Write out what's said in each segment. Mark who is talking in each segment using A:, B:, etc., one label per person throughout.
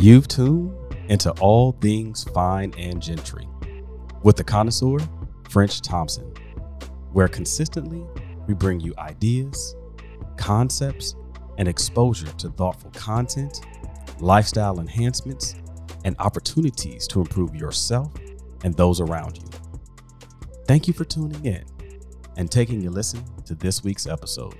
A: You've tuned into all things fine and gentry with the connoisseur, French Thompson, where consistently we bring you ideas, concepts, and exposure to thoughtful content, lifestyle enhancements, and opportunities to improve yourself and those around you. Thank you for tuning in and taking a listen to this week's episode.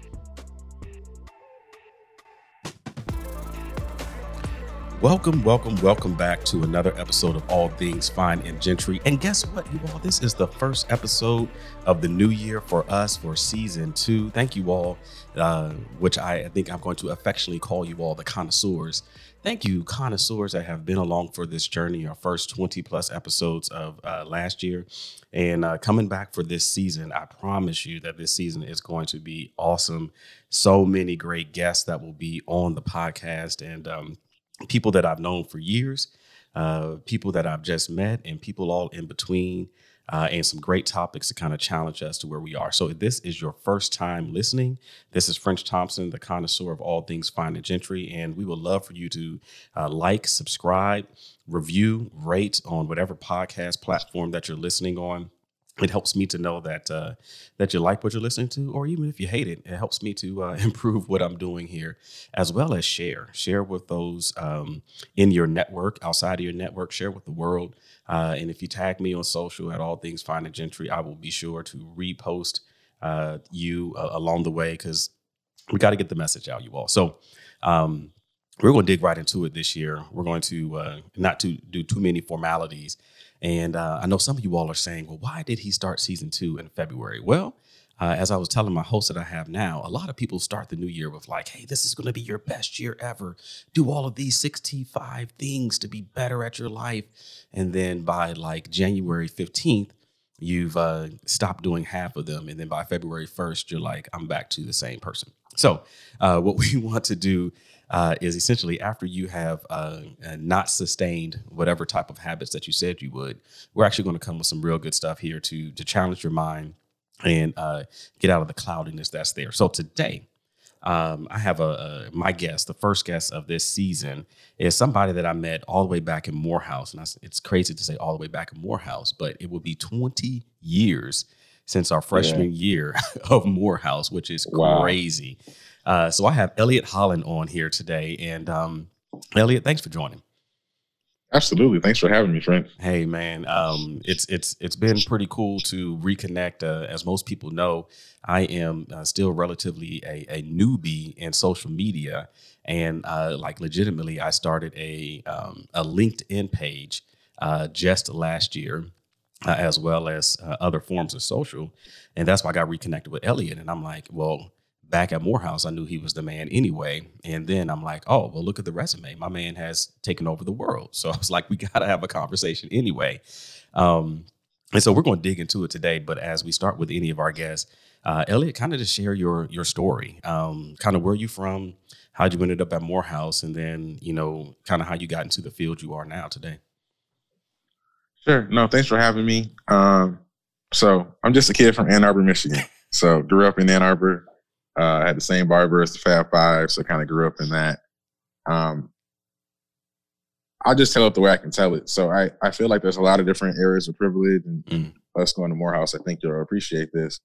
A: Welcome, welcome, welcome back to another episode of All Things Fine and Gentry. And guess what, you all? This is the first episode of the new year for us for season two. Thank you all, uh, which I think I'm going to affectionately call you all the connoisseurs. Thank you, connoisseurs that have been along for this journey, our first 20 plus episodes of uh, last year. And uh, coming back for this season, I promise you that this season is going to be awesome. So many great guests that will be on the podcast. And, um, people that I've known for years, uh, people that I've just met, and people all in between, uh, and some great topics to kind of challenge us to where we are. So, if this is your first time listening, this is French Thompson, the connoisseur of all things fine and gentry, and we would love for you to uh, like, subscribe, review, rate on whatever podcast platform that you're listening on it helps me to know that uh, that you like what you're listening to, or even if you hate it, it helps me to uh, improve what I'm doing here, as well as share. Share with those um, in your network, outside of your network. Share with the world. Uh, and if you tag me on social at all things fine and gentry, I will be sure to repost uh, you uh, along the way because we got to get the message out, you all. So. Um, we're going to dig right into it this year. We're going to uh, not to do too many formalities and uh, I know some of you all are saying, well, why did he start season two in February? Well, uh, as I was telling my host that I have now, a lot of people start the new year with like, hey, this is going to be your best year ever. Do all of these 65 things to be better at your life. And then by like January 15th, you've uh, stopped doing half of them. And then by February 1st, you're like, I'm back to the same person. So, uh, what we want to do uh, is essentially after you have uh, uh, not sustained whatever type of habits that you said you would, we're actually going to come with some real good stuff here to to challenge your mind and uh, get out of the cloudiness that's there. So today, um, I have a, a, my guest, the first guest of this season, is somebody that I met all the way back in Morehouse, and I, it's crazy to say all the way back in Morehouse, but it will be 20 years since our freshman yeah. year of Morehouse, which is wow. crazy. Uh, so I have Elliot Holland on here today, and um, Elliot, thanks for joining.
B: Absolutely, thanks for having me, friend.
A: Hey, man, um, it's it's it's been pretty cool to reconnect. Uh, as most people know, I am uh, still relatively a, a, newbie in social media, and uh, like legitimately, I started a um, a LinkedIn page uh, just last year. Uh, as well as uh, other forms of social. And that's why I got reconnected with Elliot. And I'm like, well, back at Morehouse, I knew he was the man anyway. And then I'm like, oh, well, look at the resume. My man has taken over the world. So I was like, we got to have a conversation anyway. Um, and so we're going to dig into it today. But as we start with any of our guests, uh, Elliot, kind of just share your your story, um, kind of where you from, how'd you ended up at Morehouse, and then you know, kind of how you got into the field you are now today.
B: Sure. No, thanks for having me. Um, so I'm just a kid from Ann Arbor, Michigan. So grew up in Ann Arbor, uh, I had the same barber as the Fab Five, so kind of grew up in that. Um, I'll just tell it the way I can tell it. So I, I feel like there's a lot of different areas of privilege, and mm. us going to Morehouse, I think you'll appreciate this.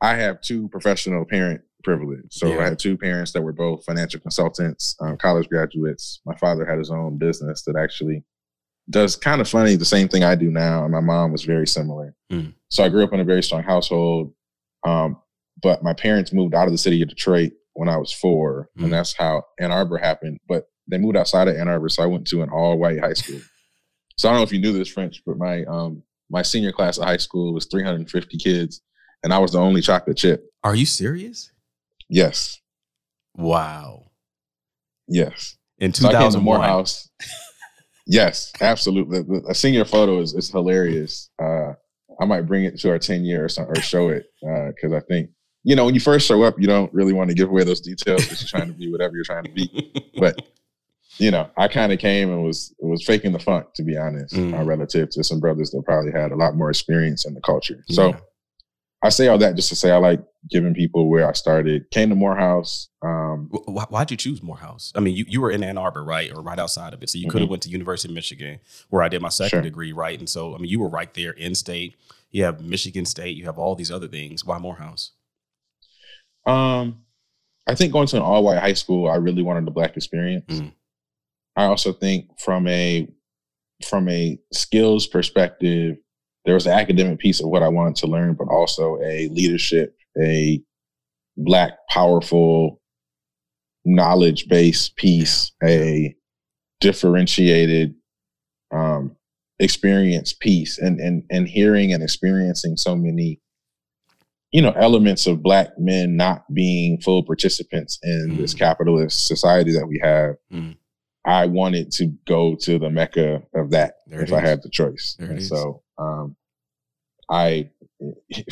B: I have two professional parent privilege. So yeah. I had two parents that were both financial consultants, um, college graduates. My father had his own business that actually does kind of funny the same thing I do now, and my mom was very similar. Mm. So I grew up in a very strong household. Um, but my parents moved out of the city of Detroit when I was 4 mm-hmm. and that's how Ann Arbor happened. But they moved outside of Ann Arbor, so I went to an all white high school. so I don't know if you knew this, French, but my um my senior class of high school was 350 kids, and I was the only chocolate chip.
A: Are you serious?
B: Yes.
A: Wow.
B: Yes.
A: In 2001. So
B: Morehouse. yes, absolutely. A senior photo is, is hilarious. Uh, I might bring it to our 10 year or, or show it because uh, I think you know, when you first show up, you don't really want to give away those details because you're trying to be whatever you're trying to be. But you know, I kind of came and was was faking the funk, to be honest, mm. uh, relative to some brothers that probably had a lot more experience in the culture. So, I say all that just to say I like giving people where I started. Came to Morehouse. Um,
A: Why, why'd you choose Morehouse? I mean, you, you were in Ann Arbor, right, or right outside of it. So you could have went to University of Michigan, where I did my second
B: Mm-hmm. Sure.
A: degree, right? And so I mean, you were right there in state. You have Michigan State. You have all these other things. Why Morehouse?
B: Um, I think going to an all white high school, I really wanted the black experience.
A: Mm.
B: I also think from a from a skills perspective, there was an academic piece of what I wanted to learn, but also a leadership, a black powerful knowledge based piece, a differentiated um, experience piece, and and and hearing and experiencing so many you know elements of black men not being full participants in this
A: Mm.
B: capitalist society that we have
A: Mm.
B: i wanted to go to the mecca of that
A: There
B: if i had the choice
A: There
B: and so um i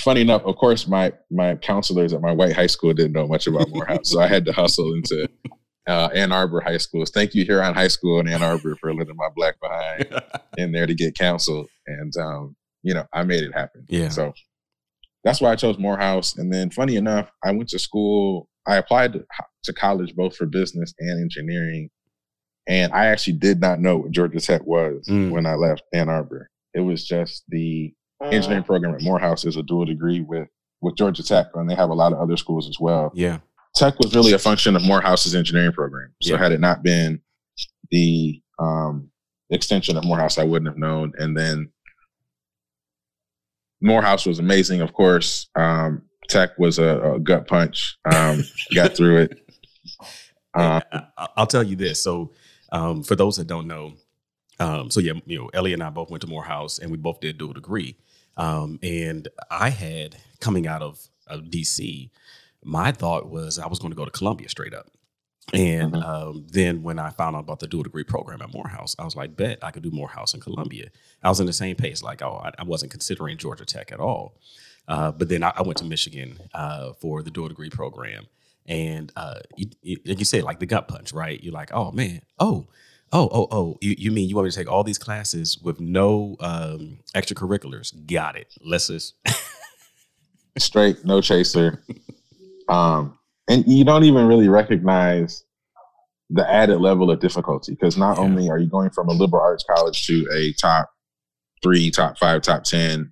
B: funny enough of course my my counselors at my white high school didn't know much about morehouse so i had to hustle into uh, Ann Arbor High Schools. Thank you, Huron High School in Ann Arbor, for letting my black behind in there to get counsel. And um, you know, I made it happen.
A: Yeah.
B: So that's why I chose Morehouse. And then, funny enough, I went to school. I applied to, to college both for business and engineering, and I actually did not know what Georgia Tech was
A: Mm.
B: when I left Ann Arbor. It was just the engineering program at Morehouse is a dual degree with with Georgia Tech, and they have a lot of other schools as well.
A: yeah.
B: Tech was really a function of Morehouse's engineering program. So
A: Yeah.
B: had it not been the um, extension of Morehouse, I wouldn't have known. And then Morehouse was amazing, of course. Um, Tech was a, a gut punch. Um, got through it. Uh,
A: I- I'll tell you this. So, um, for those that don't know, um, so yeah, you know, Ellie and I both went to Morehouse, and we both did dual degree. Um, and I had coming out of, of DC, my thought was I was going to go to Columbia straight up. And
B: Mhm.
A: um, then when I found out about the dual degree program at Morehouse, I was like, bet I could do Morehouse in Columbia. I was in the same pace, like, oh, I, I wasn't considering Georgia Tech at all. Uh, but then I, I went to Michigan uh, for the dual degree program. And uh, you, you, like you said, like the gut punch, right? You're like, oh man, oh, oh, oh, oh. You, you mean you want me to take all these classes with no um, extracurriculars? Got it. Let's just
B: straight, no chaser. Um, and you don't even really recognize the added level of difficulty because not
A: Yeah.
B: only are you going from a liberal arts college to a top three, top five, top 10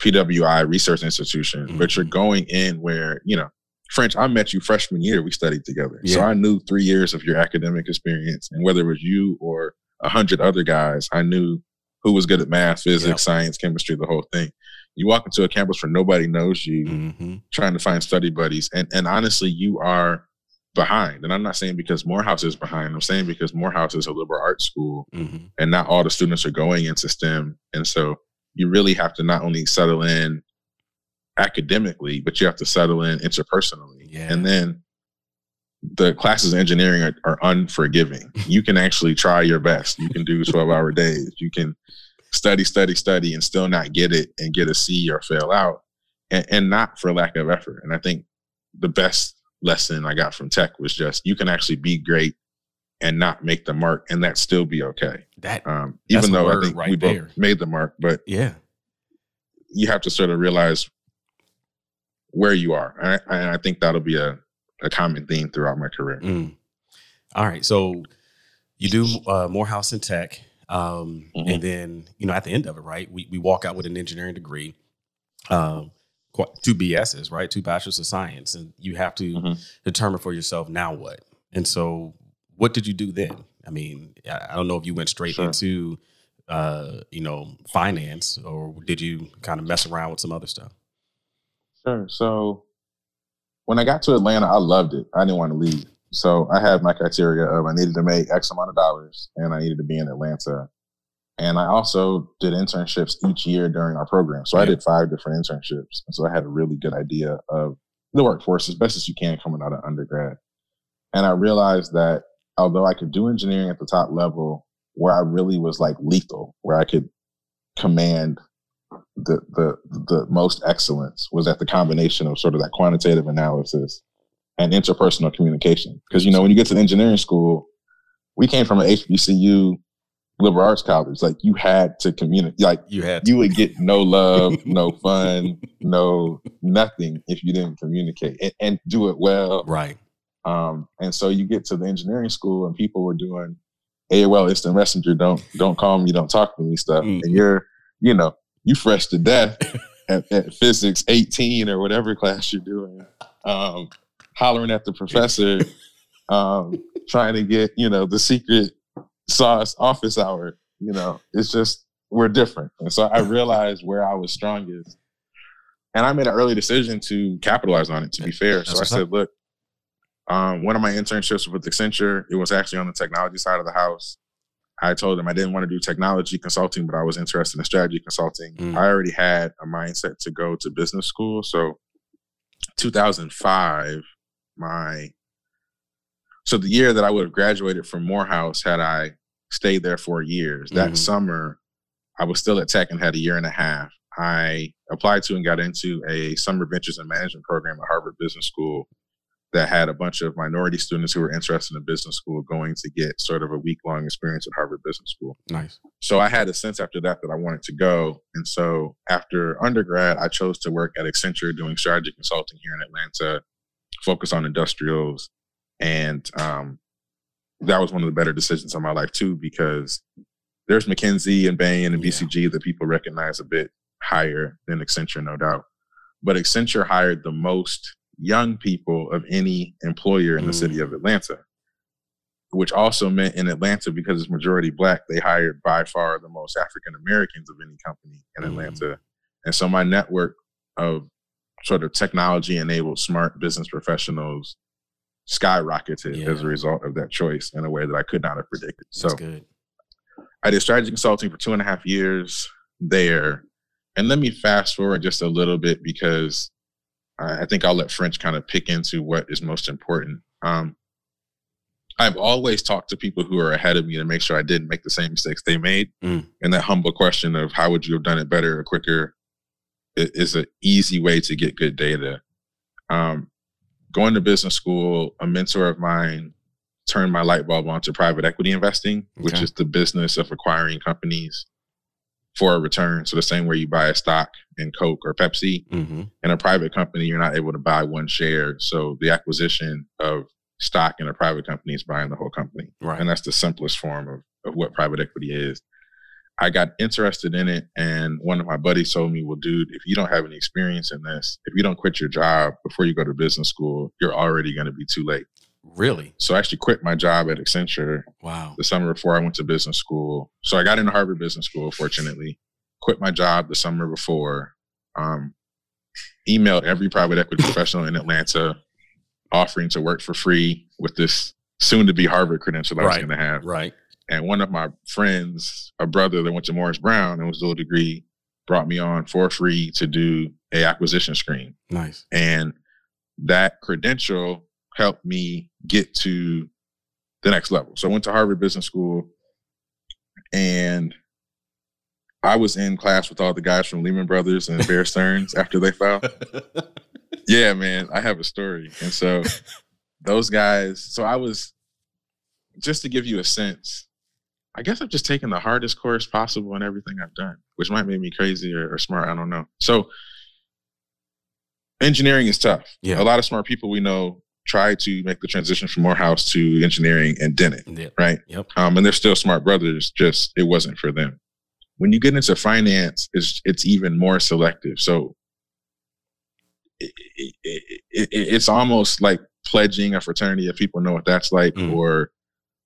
B: PWI research institution, but you're
A: Mhm.
B: going in where, you know, French, I met you freshman year, we studied together. So I knew three years of your academic experience. And whether it was you or a hundred other guys, I knew who was good at math, physics, science, chemistry, the whole thing. You walk into a campus where nobody knows you,
A: hmm
B: trying to find study buddies. And and honestly, you are behind. And I'm not saying because Morehouse is behind. I'm saying because Morehouse is a liberal arts school
A: hmm
B: and not all the students are going into STEM. And so you really have to not only settle in academically, but you have to settle in interpersonally.
A: Yeah.
B: And then the classes in engineering are, are unforgiving. You can actually try your best. You can do 12 hour days. You can study, study, study, and still not get it and get a C or fail out, and, and not for lack of effort. And I think the best lesson I got from tech was just you can actually be great and not make the mark, and that still be okay.
A: that
B: Um, even though I think
A: right
B: we
A: there.
B: both made the mark, but
A: yeah.
B: you have to sort of realize where you are. And I, and I think that'll be a, a common theme throughout my career.
A: Mm. All right. So you do uh, Morehouse in tech. Um,
B: Mhm.
A: And then, you know, at the end of it, right, we, we walk out with an engineering degree, um, two BSs, right? Two bachelors of science. And you have to
B: Mhm.
A: determine for yourself now what. And so what did you do then? I mean, I I don't know if you went straight
B: Sure.
A: into, uh, you know, finance or did you kind of mess around with some other stuff?
B: Sure. So when I got to Atlanta, I loved it. I didn't want to leave. So I had my criteria of I needed to make X amount of dollars and I needed to be in Atlanta. And I also did internships each year during our program. So I did five different internships. And so I had a really good idea of the workforce as best as you can coming out of undergrad. And I realized that although I could do engineering at the top level, where I really was like lethal, where I could command the the the most excellence was at the combination of sort of that quantitative analysis and interpersonal communication. Because you know, when you get to engineering school, we came from an HBCU liberal arts college. Like you had to communicate. Like
A: You had
B: you would get no love, no fun, no nothing if you didn't communicate and, and do it well.
A: right.
B: Um, and so you get to the engineering school and people were doing AOL Instant Messenger, don't don't call me, don't talk to me stuff.
A: Mm.
B: And you're, you know, you fresh to death at, at physics 18 or whatever class you're doing, um, hollering at the professor, um, trying to get, you know, the secret sauce office hour. You know, it's just we're different. And so I realized where I was strongest. And I made an early decision to capitalize on it, to be fair. So I said, look, um, one of my internships with Accenture, it was actually on the technology side of the house. I told them I didn't want to do technology consulting, but I was interested in strategy consulting.
A: Mm.
B: I already had a mindset to go to business school. So 2005, my so the year that I would have graduated from Morehouse had I stayed there for years. That
A: Mhm.
B: summer, I was still at Tech and had a year and a half. I applied to and got into a summer ventures and management program at Harvard Business School that had a bunch of minority students who were interested in business school going to get sort of a week long experience at Harvard Business School.
A: Nice.
B: So I had a sense after that that I wanted to go. And so after undergrad, I chose to work at Accenture doing strategy consulting here in Atlanta, focus on industrials. And um, that was one of the better decisions of my life too, because there's McKinsey and Bain and
A: Yeah.
B: BCG that people recognize a bit higher than Accenture, no doubt. But Accenture hired the most young people of any employer in the city of Atlanta which also meant in Atlanta, because it's majority black, they hired by far the most African Americans of any company in
A: Mhm.
B: Atlanta. And so my network of sort of technology enabled smart business professionals skyrocketed as a result of that choice in a way that I could not have predicted. So
A: good.
B: I did strategy consulting for two and a half years there. And let me fast forward just a little bit because I think I'll let French kind of pick into what is most important. Um, I've always talked to people who are ahead of me to make sure I didn't make the same mistakes they made.
A: Mm.
B: And that humble question of how would you have done it better or quicker is an easy way to get good data. Um, going to business school, a mentor of mine turned my light bulb onto private equity investing, which
A: Okay.
B: is the business of acquiring companies for a return. So the same way you buy a stock in Coke or Pepsi,
A: hmm
B: in a private company, you're not able to buy one share. So the acquisition of stock in a private company is buying the whole company.
A: Right.
B: And that's the simplest form of, of what private equity is. I got interested in it, and one of my buddies told me, Well, dude, if you don't have any experience in this, if you don't quit your job before you go to business school, you're already going to be too late.
A: Really?
B: So I actually quit my job at Accenture
A: Wow.
B: the summer before I went to business school. So I got into Harvard Business School, fortunately. Quit my job the summer before. Um, emailed every private equity professional in Atlanta offering to work for free with this soon to be Harvard credential I was going to have.
A: Right.
B: And one of my friends, a brother that went to Morris Brown and was dual degree, brought me on for free to do a acquisition screen.
A: Nice.
B: And that credential helped me get to the next level. So I went to Harvard Business School and I was in class with all the guys from Lehman Brothers and Bear Stearns after they fell. Yeah, man, I have a story. And so those guys, so I was just to give you a sense, I guess I've just taken the hardest course possible in everything I've done, which might make me crazy or, or smart. I don't know. So engineering is tough.
A: Yeah.
B: A lot of smart people we know try to make the transition from Morehouse to engineering and didn't, right?
A: Yep.
B: Um, and they're still smart brothers, just it wasn't for them. When you get into finance, it's it's even more selective. So it, it, it, it, it's almost like pledging a fraternity if people know what that's like,
A: Mm.
B: or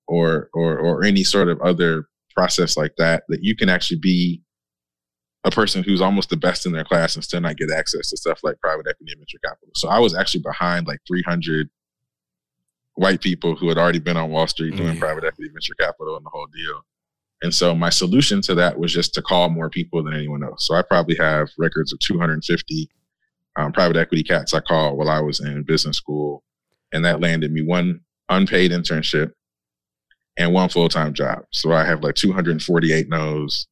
B: or or or any sort of other process like that. That you can actually be a person who's almost the best in their class and still not get access to stuff like private equity and venture capital. So I was actually behind like 300 white people who had already been on Wall Street doing
A: Yeah.
B: private equity, venture capital, and the whole deal. And so my solution to that was just to call more people than anyone else. So I probably have records of 250 um, private equity cats I called while I was in business school, and that landed me one unpaid internship and one full time job. So I have like 248 no's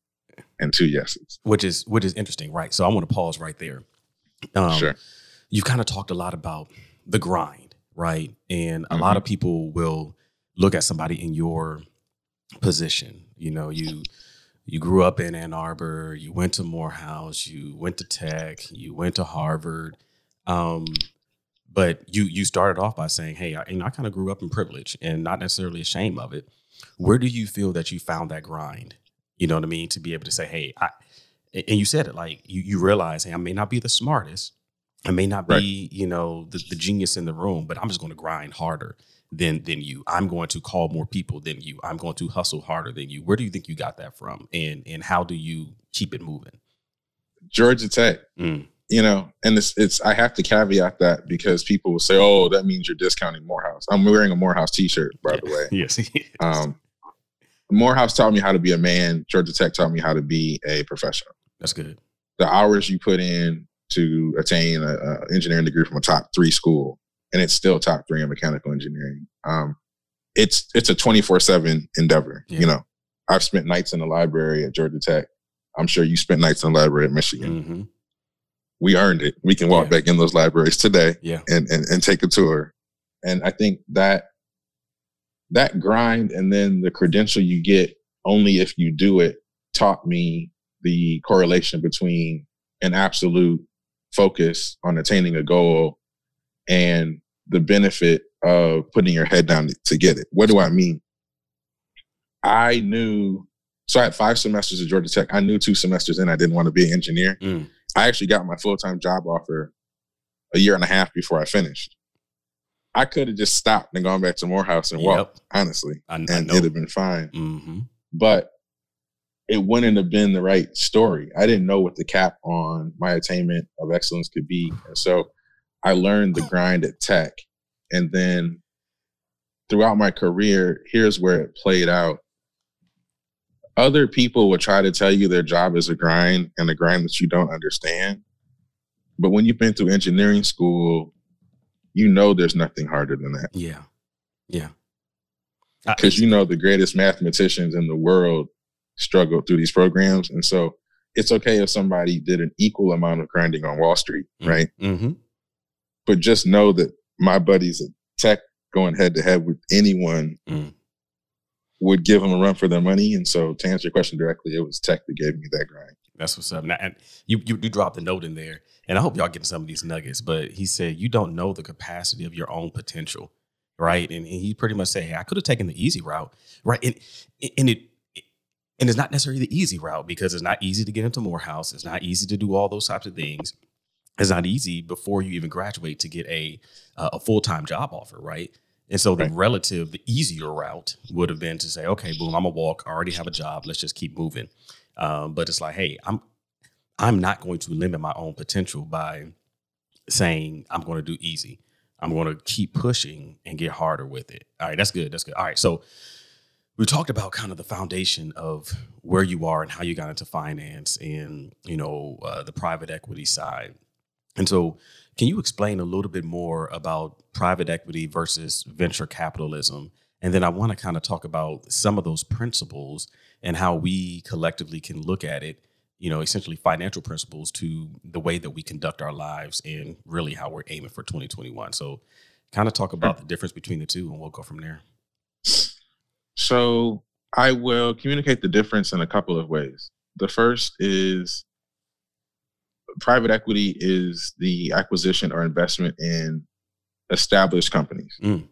B: and two yeses.
A: Which is which is interesting, right? So I want to pause right there. Um,
B: sure.
A: You've kind of talked a lot about the grind, right? And a lot of people will look at somebody in your position, You know, you you grew up in Ann Arbor, you went to Morehouse, you went to Tech, you went to Harvard. Um, but you you started off by saying, "Hey, I, you know, I kind of grew up in privilege and not necessarily ashamed of it." Where do you feel that you found that grind? You know what I mean? To be able to say, "Hey," I, and you said it like you you realize, "Hey, I may not be the smartest, I may not be, right. you know, the, the genius in the room, but I'm just going to grind harder than than you. I'm going to call more people than you. I'm going to hustle harder than you. Where do you think you got that from? And and how do you keep it moving?
B: Georgia Tech. Mm. You know, and it's it's I have to caveat that because people will say, "Oh, that means you're discounting Morehouse." I'm wearing a Morehouse T-shirt, by the way.
A: yes.
B: Um, Morehouse taught me how to be a man. Georgia Tech taught me how to be a professional.
A: That's good.
B: The hours you put in to attain an engineering degree from a top three school and it's still top three in mechanical engineering. Um, it's it's a twenty four seven endeavor. Yeah. You know, I've spent nights in the library at Georgia Tech. I'm sure you spent nights in the library at Michigan. Mm-hmm. We earned it. We can walk yeah. back in those libraries today
A: yeah.
B: and, and and take a tour. And I think that that grind and then the credential you get only if you do it taught me the correlation between an absolute focus on attaining a goal and the benefit of putting your head down to get it. What do I mean? I knew, so I had five semesters at Georgia Tech. I knew two semesters in I didn't want to be an engineer. Mm. I actually got my full time job offer a year and a half before I finished. I could have just stopped and gone back to Morehouse and yep. walked, honestly, I, and I it'd have been fine. Mm-hmm. But it wouldn't have been the right story. I didn't know what the cap on my attainment of excellence could be. And so I learned the grind at tech. And then throughout my career, here's where it played out. Other people will try to tell you their job is a grind and a grind that you don't understand. But when you've been through engineering school, you know there's nothing harder than that.
A: Yeah. Yeah.
B: Because you know the greatest mathematicians in the world struggle through these programs. And so it's okay if somebody did an equal amount of grinding on Wall Street, mm-hmm. right? Mm-hmm but just know that my buddies at Tech going head to head with anyone mm. Would give them a run for their money. And so, to answer your question directly, it was Tech that gave me that grind.
A: That's what's up. Now, and you, you you dropped a note in there, and I hope y'all getting some of these nuggets. But he said you don't know the capacity of your own potential, right? And, and he pretty much said, "Hey, I could have taken the easy route, right?" And and it and it's not necessarily the easy route because it's not easy to get into Morehouse. It's not easy to do all those types of things it's not easy before you even graduate to get a uh, a full time job offer, right? And so the right. relative, the easier route would have been to say, okay, boom, I'm a walk. I already have a job. Let's just keep moving. Um, but it's like, hey, I'm I'm not going to limit my own potential by saying I'm going to do easy. I'm going to keep pushing and get harder with it. All right, that's good. That's good. All right, so we talked about kind of the foundation of where you are and how you got into finance and you know uh, the private equity side and so, can you explain a little bit more about private equity versus venture capitalism? And then I want to kind of talk about some of those principles and how we collectively can look at it, you know, essentially financial principles to the way that we conduct our lives and really how we're aiming for 2021. So, kind of talk about the difference between the two and we'll go from there.
B: So, I will communicate the difference in a couple of ways. The first is private equity is the acquisition or investment in established companies. Mm.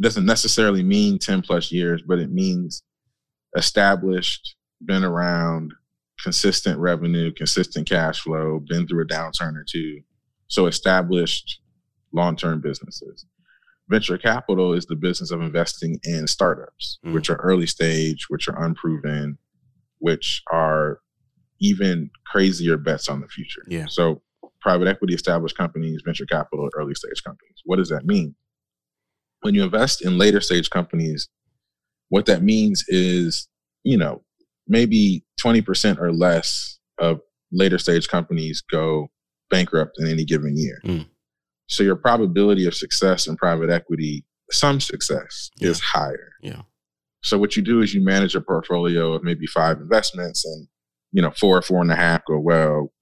B: Doesn't necessarily mean 10 plus years, but it means established, been around, consistent revenue, consistent cash flow, been through a downturn or two. So established long term businesses. Venture capital is the business of investing in startups, mm. which are early stage, which are unproven, which are even crazier bets on the future.
A: Yeah.
B: So private equity established companies, venture capital, early stage companies. What does that mean? When you invest in later stage companies, what that means is, you know, maybe 20% or less of later stage companies go bankrupt in any given year. Mm. So your probability of success in private equity, some success, yeah. is higher.
A: Yeah.
B: So what you do is you manage a portfolio of maybe five investments and you know, four, four and a half go well,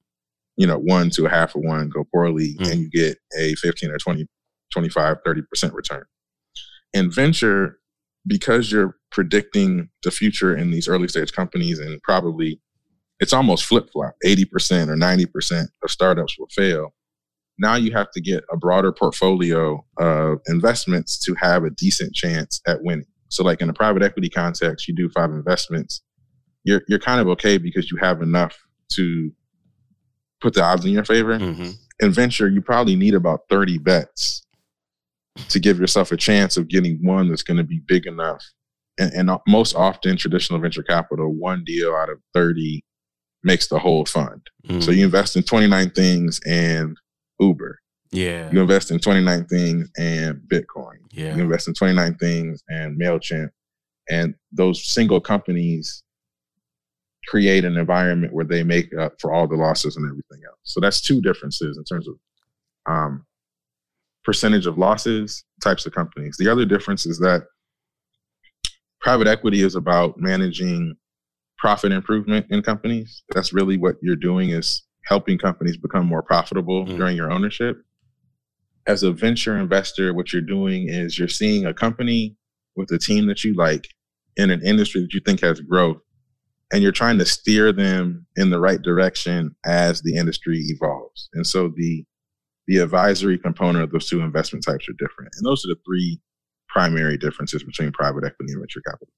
B: you know, one to a half of one go poorly, mm. and you get a 15 or 20, 25, 30% return. In venture, because you're predicting the future in these early stage companies and probably it's almost flip flop 80% or 90% of startups will fail. Now you have to get a broader portfolio of investments to have a decent chance at winning. So, like in a private equity context, you do five investments, you're, you're kind of okay because you have enough to put the odds in your favor. Mm-hmm. In venture, you probably need about 30 bets to give yourself a chance of getting one that's going to be big enough. And, and, most often, traditional venture capital, one deal out of 30 makes the whole fund. Mm. So you invest in 29 things and Uber.
A: Yeah.
B: You invest in 29 things and Bitcoin.
A: Yeah.
B: You invest in 29 things and MailChimp. And those single companies create an environment where they make up for all the losses and everything else. So that's two differences in terms of um, percentage of losses, types of companies. The other difference is that private equity is about managing profit improvement in companies. That's really what you're doing is helping companies become more profitable mm. during your ownership. As a venture investor, what you're doing is you're seeing a company with a team that you like in an industry that you think has growth and you're trying to steer them in the right direction as the industry evolves. And so the the advisory component of those two investment types are different. And those are the three primary differences between private equity and venture capital.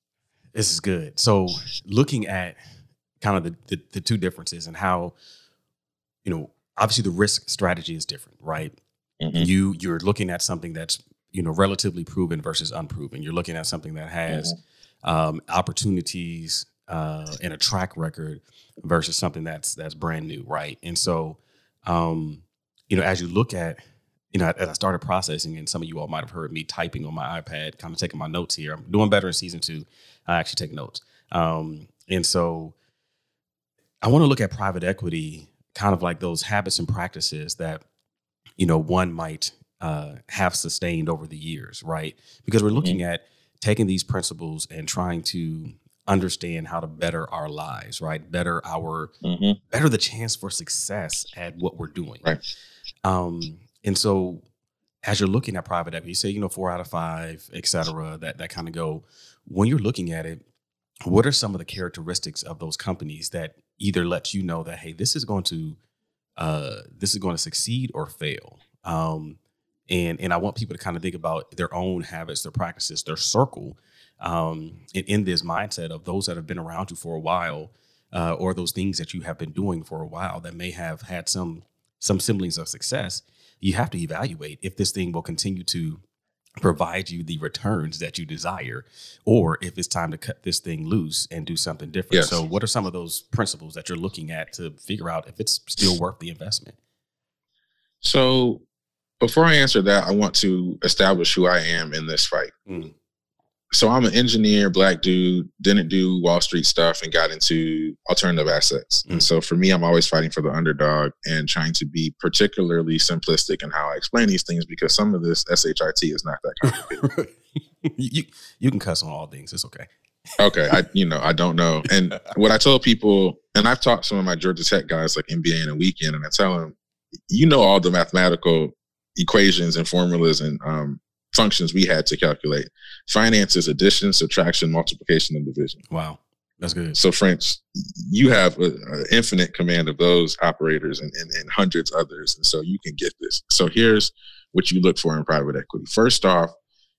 A: This is good. So looking at kind of the, the, the two differences and how, you know, obviously the risk strategy is different, right? Mm-hmm. You you're looking at something that's you know relatively proven versus unproven. You're looking at something that has mm-hmm. um, opportunities uh, and a track record versus something that's that's brand new, right? And so, um, you know, as you look at, you know, as I started processing, and some of you all might have heard me typing on my iPad, kind of taking my notes here. I'm doing better in season two. I actually take notes, um, and so I want to look at private equity, kind of like those habits and practices that you know one might uh, have sustained over the years, right? Because we're looking mm-hmm. at taking these principles and trying to understand how to better our lives, right? Better our mm-hmm. better the chance for success at what we're doing.
B: Right.
A: Um, and so as you're looking at private equity, you say, you know, four out of five, et cetera, that that kind of go, when you're looking at it, what are some of the characteristics of those companies that either let you know that, hey, this is going to uh this is going to succeed or fail? Um, and and I want people to kind of think about their own habits, their practices, their circle, um, in, in, this mindset of those that have been around you for a while, uh, or those things that you have been doing for a while that may have had some some semblance of success. You have to evaluate if this thing will continue to provide you the returns that you desire, or if it's time to cut this thing loose and do something different. Yes. So, what are some of those principles that you're looking at to figure out if it's still worth the investment?
B: So, before I answer that, I want to establish who I am in this fight. Mm so I'm an engineer, black dude, didn't do Wall Street stuff and got into alternative assets. Mm. And so for me, I'm always fighting for the underdog and trying to be particularly simplistic in how I explain these things because some of this SHIT is not that complicated.
A: you you can cuss on all things. It's okay.
B: okay, I you know I don't know. And what I tell people, and I've taught some of my Georgia Tech guys like MBA in a weekend, and I tell them, you know all the mathematical equations and formulas and um, functions we had to calculate. finances, addition, subtraction, multiplication, and division.
A: Wow. That's good.
B: So, French, you have an infinite command of those operators and, and, and hundreds others. And so you can get this. So, here's what you look for in private equity. First off,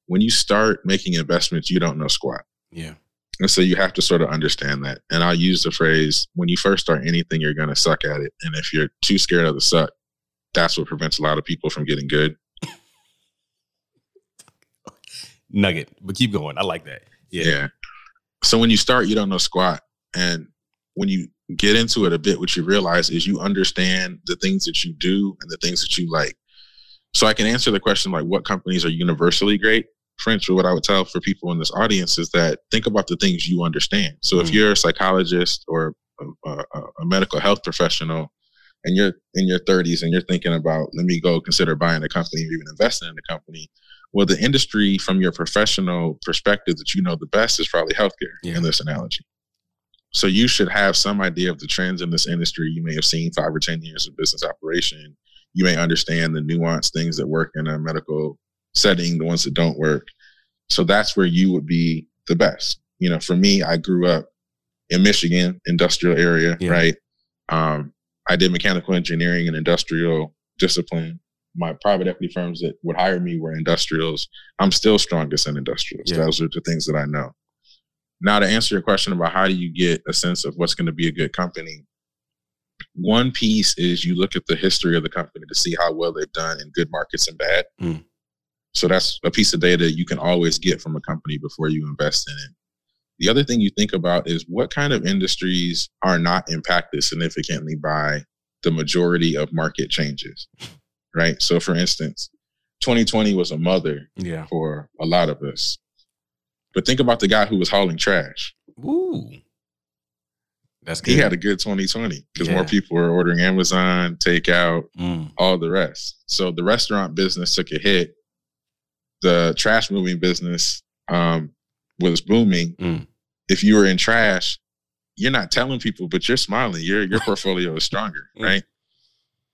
B: when you start making investments, you don't know squat.
A: Yeah.
B: And so you have to sort of understand that. And I'll use the phrase when you first start anything, you're going to suck at it. And if you're too scared of the suck, that's what prevents a lot of people from getting good
A: nugget, but keep going. I like that. Yeah.
B: yeah. So when you start, you don't know squat. And when you get into it a bit, what you realize is you understand the things that you do and the things that you like. So I can answer the question like what companies are universally great. French, or what I would tell for people in this audience is that think about the things you understand. So if mm. you're a psychologist or a, a, a medical health professional and you're in your 30s and you're thinking about let me go consider buying a company or even investing in a company well, the industry from your professional perspective that you know the best is probably healthcare yeah. in this analogy. So you should have some idea of the trends in this industry. You may have seen five or 10 years of business operation. You may understand the nuanced things that work in a medical setting, the ones that don't work. So that's where you would be the best. You know, for me, I grew up in Michigan, industrial area, yeah. right? Um, I did mechanical engineering and industrial discipline. My private equity firms that would hire me were industrials. I'm still strongest in industrials. Yeah. Those are the things that I know. Now, to answer your question about how do you get a sense of what's going to be a good company, one piece is you look at the history of the company to see how well they've done in good markets and bad. Mm. So that's a piece of data you can always get from a company before you invest in it. The other thing you think about is what kind of industries are not impacted significantly by the majority of market changes, right? So, for instance, 2020 was a mother yeah. for a lot of us. But think about the guy who was hauling trash.
A: Ooh.
B: That's good. He had a good 2020 because yeah. more people were ordering Amazon, takeout, mm. all the rest. So the restaurant business took a hit. The trash moving business um, was booming. Mm. If you were in trash, you're not telling people, but you're smiling. Your your portfolio is stronger, mm. right?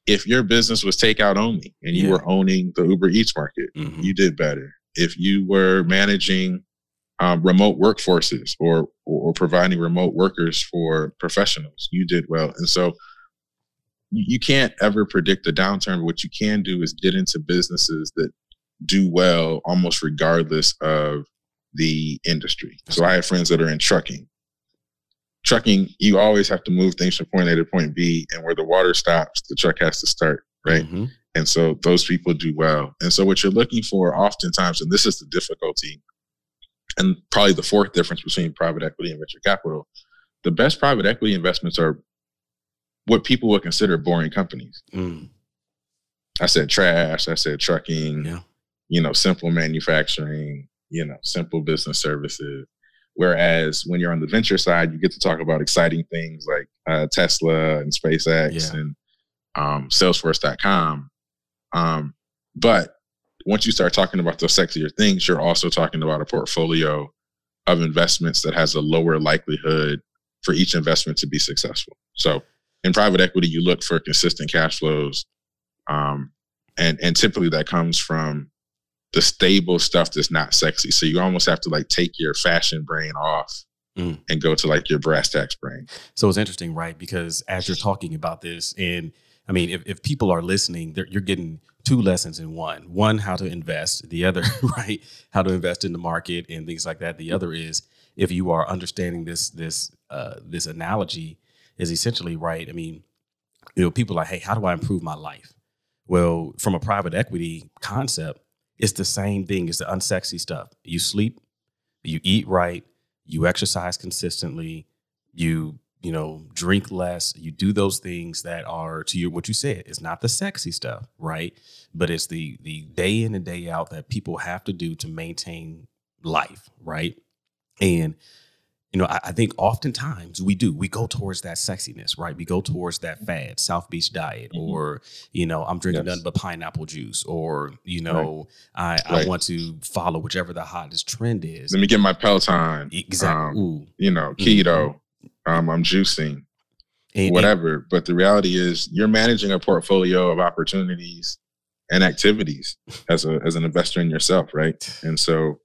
B: If your business was takeout only and you yeah. were owning the Uber Eats market, mm-hmm. you did better. If you were managing um, remote workforces or, or providing remote workers for professionals, you did well. And so you can't ever predict a downturn. But what you can do is get into businesses that do well almost regardless of the industry. So I have friends that are in trucking. Trucking, you always have to move things from point A to point B, and where the water stops, the truck has to start, right? Mm-hmm. And so those people do well. And so what you're looking for oftentimes, and this is the difficulty, and probably the fourth difference between private equity and venture capital, the best private equity investments are what people would consider boring companies. Mm. I said trash, I said trucking, yeah. you know, simple manufacturing, you know, simple business services. Whereas when you're on the venture side, you get to talk about exciting things like uh, Tesla and SpaceX yeah. and um, Salesforce.com. Um, but once you start talking about those sexier things, you're also talking about a portfolio of investments that has a lower likelihood for each investment to be successful. So in private equity, you look for consistent cash flows. Um, and, and typically that comes from the stable stuff that's not sexy. So you almost have to like take your fashion brain off mm. and go to like your brass tacks brain.
A: So it's interesting, right? Because as you're talking about this, and I mean, if, if people are listening, you're getting two lessons in one. One, how to invest. The other, right, how to invest in the market and things like that. The other is if you are understanding this this uh, this analogy is essentially right. I mean, you know, people are like, hey, how do I improve my life? Well, from a private equity concept, it's the same thing. It's the unsexy stuff. You sleep, you eat right, you exercise consistently, you you know drink less you do those things that are to your what you said it's not the sexy stuff right but it's the the day in and day out that people have to do to maintain life right and you know, I, I, think oftentimes we do. We go towards that sexiness, right? We go towards that fad, South Beach diet, mm-hmm. or you know, I'm drinking yes. nothing but pineapple juice, or you know, right. I, right. I want to follow whichever the hottest trend is.
B: Let me get my Peloton. Exactly. Um, you know, keto. Mm-hmm. Um, I'm juicing. And, whatever. And, but the reality is, you're managing a portfolio of opportunities and activities as a as an investor in yourself, right? And so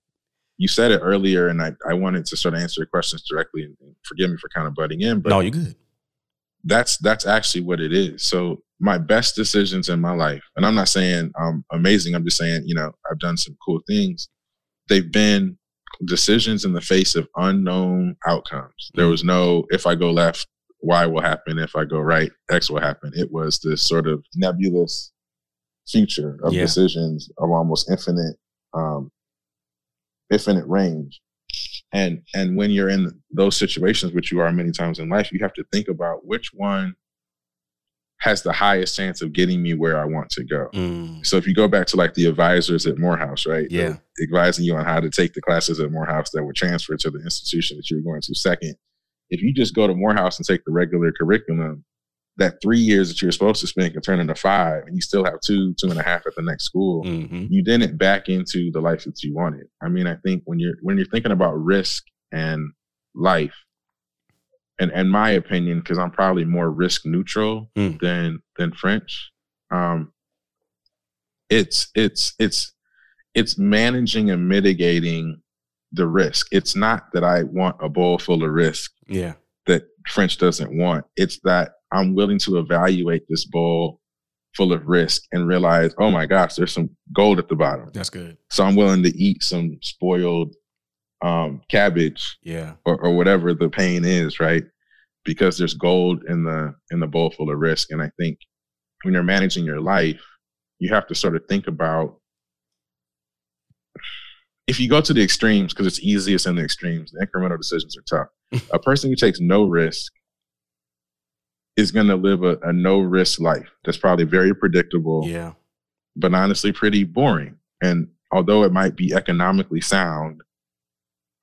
B: you said it earlier, and I, I wanted to sort of answer your questions directly. And forgive me for kind of butting in, but
A: no, you're good.
B: That's that's actually what it is. So my best decisions in my life, and I'm not saying I'm amazing. I'm just saying, you know, I've done some cool things. They've been decisions in the face of unknown outcomes. There was no if I go left, Y will happen. If I go right, X will happen. It was this sort of nebulous future of yeah. decisions of almost infinite um, infinite range. And and when you're in those situations, which you are many times in life, you have to think about which one has the highest chance of getting me where I want to go. Mm. So if you go back to like the advisors at Morehouse, right?
A: Yeah.
B: Advising you on how to take the classes at Morehouse that were transferred to the institution that you're going to second. If you just go to Morehouse and take the regular curriculum, that three years that you're supposed to spend can turn into five and you still have two, two and a half at the next school. Mm-hmm. You didn't back into the life that you wanted. I mean, I think when you're when you're thinking about risk and life, and in my opinion, because I'm probably more risk neutral mm. than than French, um, it's it's it's it's managing and mitigating the risk. It's not that I want a bowl full of risk.
A: Yeah.
B: French doesn't want. It's that I'm willing to evaluate this bowl full of risk and realize, oh my gosh, there's some gold at the bottom.
A: That's good.
B: So I'm willing to eat some spoiled um, cabbage,
A: yeah,
B: or, or whatever the pain is, right? Because there's gold in the in the bowl full of risk. And I think when you're managing your life, you have to sort of think about if you go to the extremes, because it's easiest in the extremes, the incremental decisions are tough. a person who takes no risk is going to live a, a no risk life that's probably very predictable.
A: Yeah.
B: But honestly, pretty boring. And although it might be economically sound,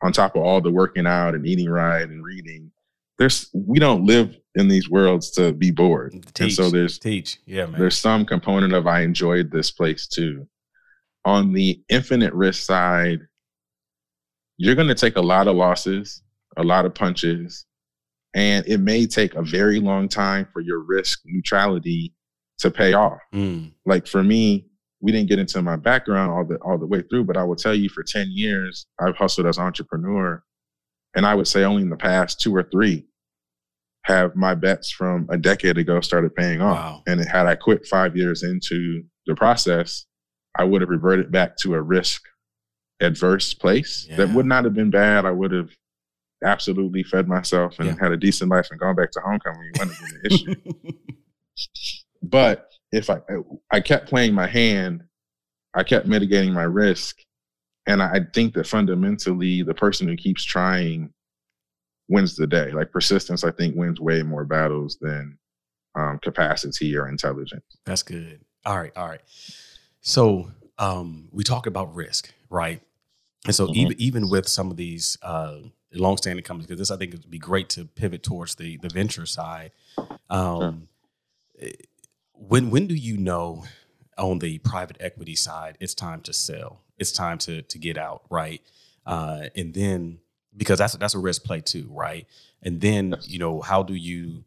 B: on top of all the working out and eating right and reading, there's we don't live in these worlds to be bored.
A: Teach,
B: and so there's
A: teach. Yeah, man.
B: There's some component of I enjoyed this place too. On the infinite risk side, you're going to take a lot of losses, a lot of punches, and it may take a very long time for your risk neutrality to pay off.
A: Mm.
B: Like for me, we didn't get into my background all the all the way through, but I will tell you for 10 years I've hustled as an entrepreneur. And I would say only in the past two or three have my bets from a decade ago started paying off.
A: Wow.
B: And had I quit five years into the process, I would have reverted back to a risk adverse place
A: Yeah.
B: that would not have been bad. I would have absolutely fed myself and
A: Yeah.
B: had a decent life and gone back to homecoming. It wouldn't have been an issue. But if I I kept playing my hand, I kept mitigating my risk, and I think that fundamentally, the person who keeps trying wins the day. Like persistence, I think wins way more battles than um, capacity or intelligence.
A: That's good. All right, all right. So um, we talk about risk, right? And so
B: Mhm.
A: even even with some of these uh, longstanding companies, because this I think would be great to pivot towards the the venture side. Um, eh, When when do you know on the private equity side it's time to sell? It's time to to get out, right? Uh, and then because that's that's a risk play too, right? And then
B: Yes.
A: you know how do you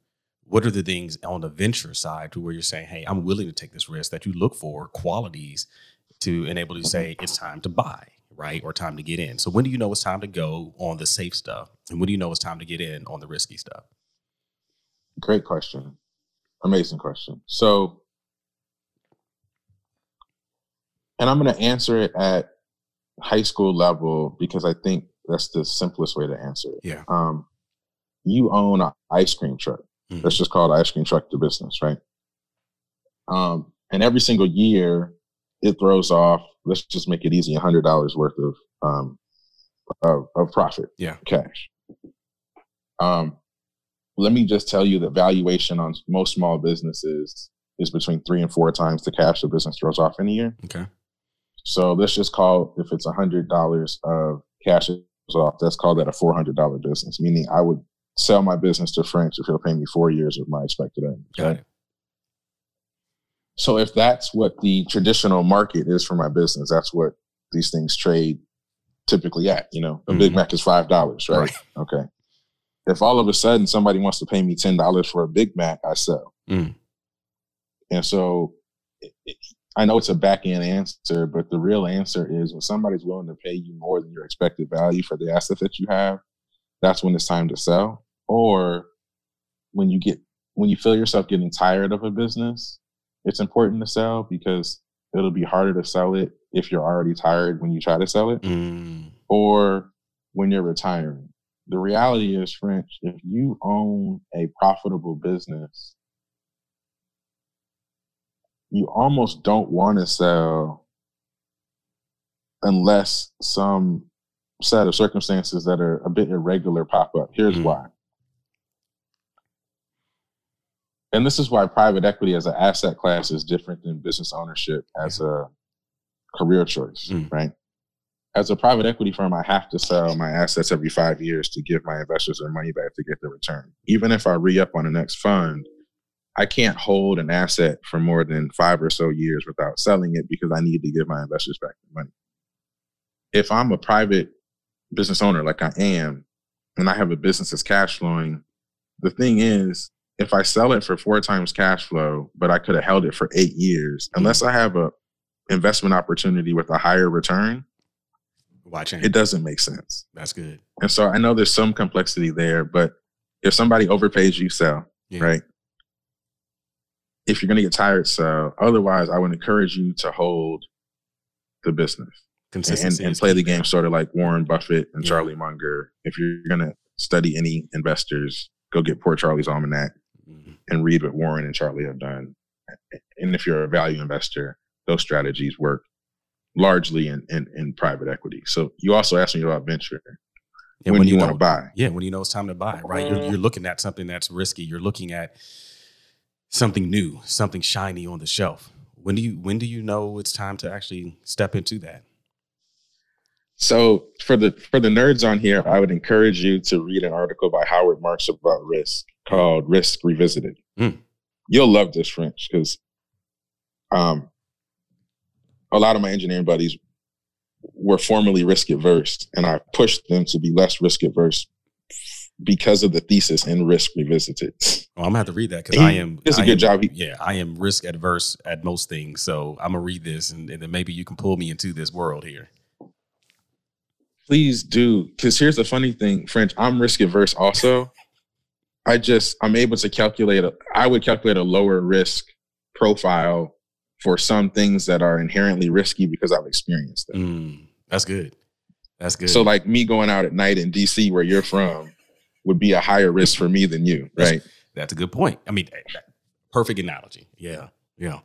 A: what are the things on the venture side to where you're saying, hey, I'm willing to take this risk that you look for qualities to enable you to say it's time to buy, right? Or time to get in. So when do you know it's time to go on the safe stuff? And when do you know it's time to get in on the risky stuff?
B: Great question. Amazing question. So, and I'm going to answer it at high school level because I think that's the simplest way to answer it.
A: Yeah.
B: Um, you own an ice cream truck.
A: Mhm.
B: Let's just call it ice cream truck to business, right? Um, and every single year it throws off, let's just make it easy, a $100 worth of, um, of, of profit.
A: Yeah.
B: Cash. Um, let me just tell you that valuation on most small businesses is between three and four times the cash the business throws off in a year.
A: Okay.
B: So let's just call if it's a hundred dollars of cash off, let's call that a four hundred dollar business. Meaning I would sell my business to French if he'll pay me four years of my expected earnings.
A: Got
B: right?
A: it.
B: So if that's what the traditional market is for my business, that's what these things trade typically at. You know, a Big
A: Mhm.
B: Mac is five dollars, right?
A: Right.
B: Okay. If all of a sudden somebody wants to pay me ten dollars for a Big Mac, I sell.
A: Mm.
B: And so it- it- I know it's a back end answer, but the real answer is when somebody's willing to pay you more than your expected value for the asset that you have, that's when it's time to sell. Or when you get when you feel yourself getting tired of a business, it's important to sell because it'll be harder to sell it if you're already tired when you try to sell it
A: Mm.
B: or when you're retiring. The reality is, French, if you own a profitable business, you almost don't want to sell unless some set of circumstances that are a bit irregular pop up. Here's
A: Mm.
B: why. And this is why private equity as an asset class is different than business ownership as a career choice,
A: Mm.
B: right? As a private equity firm, I have to sell my assets every five years to give my investors their money back to get the return. Even if I re up on the next fund, I can't hold an asset for more than five or so years without selling it because I need to give my investors back the money. If I'm a private business owner like I am, and I have a business that's cash flowing, the thing is, if I sell it for four times cash flow, but I could have held it for eight years, mm. unless I have a investment opportunity with a higher return,
A: Why change?
B: it doesn't make sense.
A: That's good.
B: And so I know there's some complexity there, but if somebody overpays you, sell,
A: Yeah.
B: right? If you're going to get tired, sell. Otherwise, I would encourage you to hold the business and,
A: Consistency
B: and
A: is
B: play the game sort of like Warren Buffett and
A: Yeah.
B: Charlie Munger. If you're going to study any investors, go get Poor Charlie's
A: Almanack.
B: And read what Warren and Charlie have done. And if you're a value investor, those strategies work largely in, in, in private equity. So you also asked me about venture.
A: And
B: when,
A: when
B: you,
A: you
B: want to buy?
A: Yeah, when you know it's time to buy, right? You're, mm-hmm. you're looking at something that's risky. You're looking at something new, something shiny on the shelf. When do you when do you know it's time to actually step into that?
B: So for the for the nerds on here, I would encourage you to read an article by Howard Marks about risk called Risk Revisited.
A: Mm.
B: You'll love this French because um a lot of my engineering buddies were formerly risk averse, and I pushed them to be less risk averse because of the thesis in Risk Revisited.
A: Well, I'm gonna have to read that because I am.
B: It's a good
A: am-
B: job.
A: Yeah, I am risk adverse at most things, so I'm gonna read this, and, and then maybe you can pull me into this world here.
B: Please do. Because here's the funny thing, French, I'm risk averse also. I just, I'm able to calculate, a, I would calculate a lower risk profile for some things that are inherently risky because I've experienced them.
A: Mm, that's good. That's good.
B: So, like me going out at night in DC, where you're from, would be a higher risk for me than you, right?
A: that's a good point. I mean, perfect analogy. Yeah, yeah.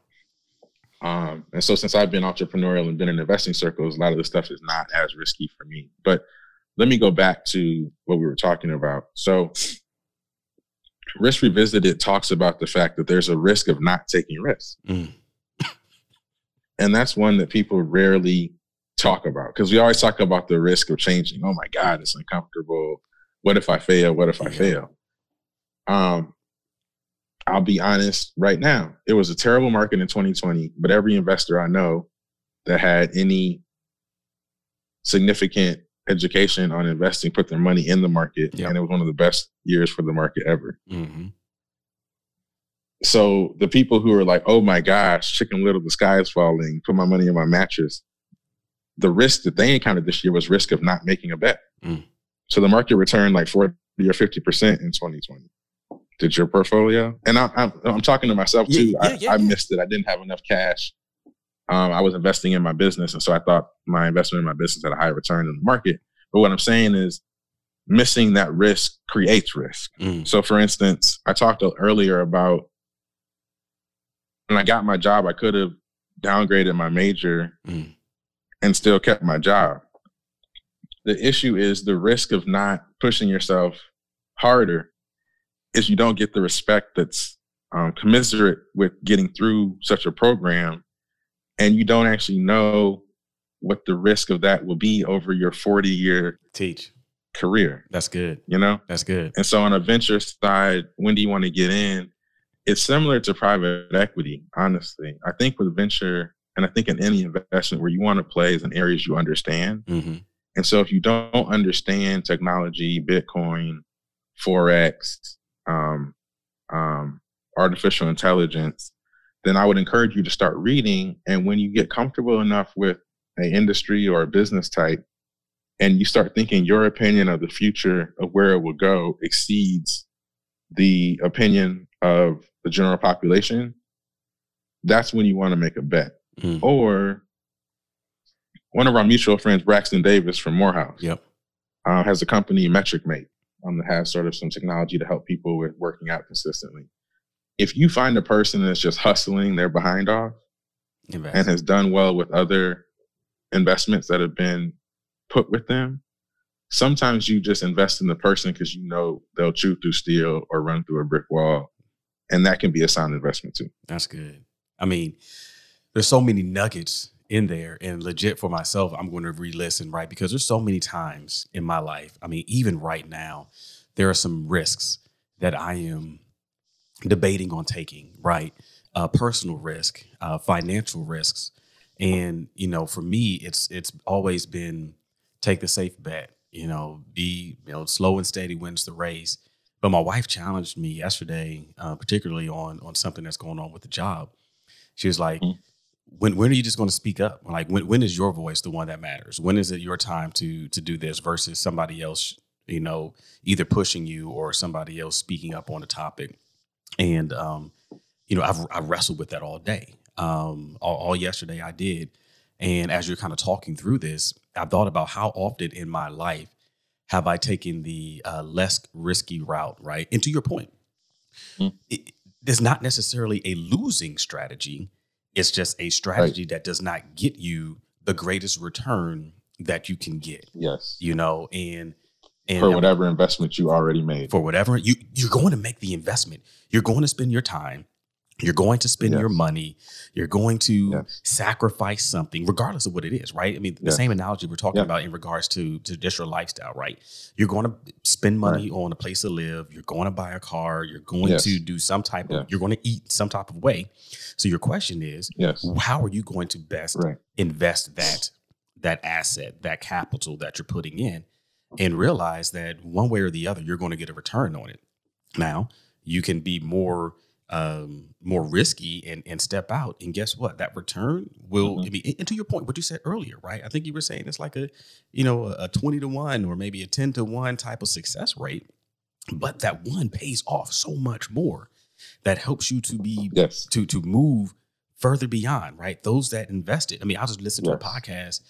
B: Um, and so since I've been entrepreneurial and been in investing circles, a lot of this stuff is not as risky for me. But let me go back to what we were talking about. So Risk Revisited talks about the fact that there's a risk of not taking risks.
A: Mm.
B: And that's one that people rarely talk about because we always talk about the risk of changing. Oh my God, it's uncomfortable. What if I fail? What if I fail? Um, I'll be honest right now. It was a terrible market in 2020, but every investor I know that had any significant education on investing put their money in the market,
A: Yep.
B: and it was one of the best years for the market ever.
A: hmm
B: So the people who are like, "Oh my gosh, Chicken Little, the sky is falling," put my money in my mattress. The risk that they encountered this year was risk of not making a bet.
A: Mm.
B: So the market returned like forty or fifty percent in 2020. Did your portfolio? And I, I'm, I'm talking to myself
A: Yeah,
B: too.
A: yeah,
B: I,
A: yeah,
B: I
A: yeah.
B: missed it. I didn't have enough cash. Um, I was investing in my business, and so I thought my investment in my business had a higher return in the market. But what I'm saying is, missing that risk creates risk.
A: Mm.
B: So, for instance, I talked earlier about when I got my job, I could have downgraded my major
A: Mm.
B: and still kept my job. The issue is the risk of not pushing yourself harder is you don't get the respect that's um, commiserate with getting through such a program, and you don't actually know what the risk of that will be over your 40 year
A: Teach.
B: career,
A: That's good.
B: you know?
A: That's good.
B: And so on a venture side, when do you want to get in? It's similar to private equity, honestly. I think with venture, and I think in any investment where you want to play is in areas you understand.
A: hmm
B: And so if you don't understand technology, Bitcoin, Forex, um, um, artificial intelligence, then I would encourage you to start reading. And when you get comfortable enough with an industry or a business type, and you start thinking your opinion of the future of where it will go exceeds the opinion of the general population, that's when you want to make a bet.
A: Mm.
B: Or one of our mutual friends, Braxton Davis from Morehouse,
A: Yep.
B: uh, has a company, Metric Mate, um, that has sort of some technology to help people with working out consistently. If you find a person that's just hustling their behind off
A: Invest.
B: and has done well with other investments that have been put with them, sometimes you just invest in the person because you know they'll chew through steel or run through a brick wall. And that can be a sound investment too.
A: That's good. I mean, there's so many nuggets in there, and legit for myself, I'm going to re-listen, right? Because there's so many times in my life. I mean, even right now, there are some risks that I am debating on taking, right? Uh, personal risk, uh, financial risks, and you know, for me, it's it's always been take the safe bet. You know, be you know slow and steady wins the race. But my wife challenged me yesterday, uh, particularly on on something that's going on with the job. She was like,
B: Mhm.
A: when when are you just going to speak up? Like when when is your voice the one that matters? When is it your time to to do this versus somebody else, you know, either pushing you or somebody else speaking up on a topic? And um, you know, I've I wrestled with that all day. Um, all, all yesterday I did. And as you're kind of talking through this, I thought about how often in my life have I taken the uh, less risky route, right? And to your point, mm. it, there's not necessarily a losing strategy. It's just a strategy right. that does not get you the greatest return that you can get.
B: Yes.
A: You know, and and
B: for whatever investment you already made.
A: For whatever you you're going to make the investment. You're going to spend your time. You're going to spend yes. your money. You're going to yes. sacrifice something, regardless of what it is, right? I mean, the yes. same analogy we're talking about in regards to, to just your lifestyle, right? You're going to spend money right. on a place to live. You're going to buy a car. You're going to do some type of, you're going to eat some type of way. So your question is,
B: yes.
A: how are you going to best right. invest that that asset, that capital that you're putting in, and realize that one way or the other, you're going to get a return on it. Now, you can be more um, more risky and and step out. And guess what? That return will. Mm-hmm. I mean, and to your point, what you said earlier, right? I think you were saying it's like a, you know, a twenty to one or maybe a ten to one type of success rate, but that one pays off so much more. That helps you to be
B: yes.
A: to to move further beyond, right? Those that invested. I mean, I just listened yes. to a podcast.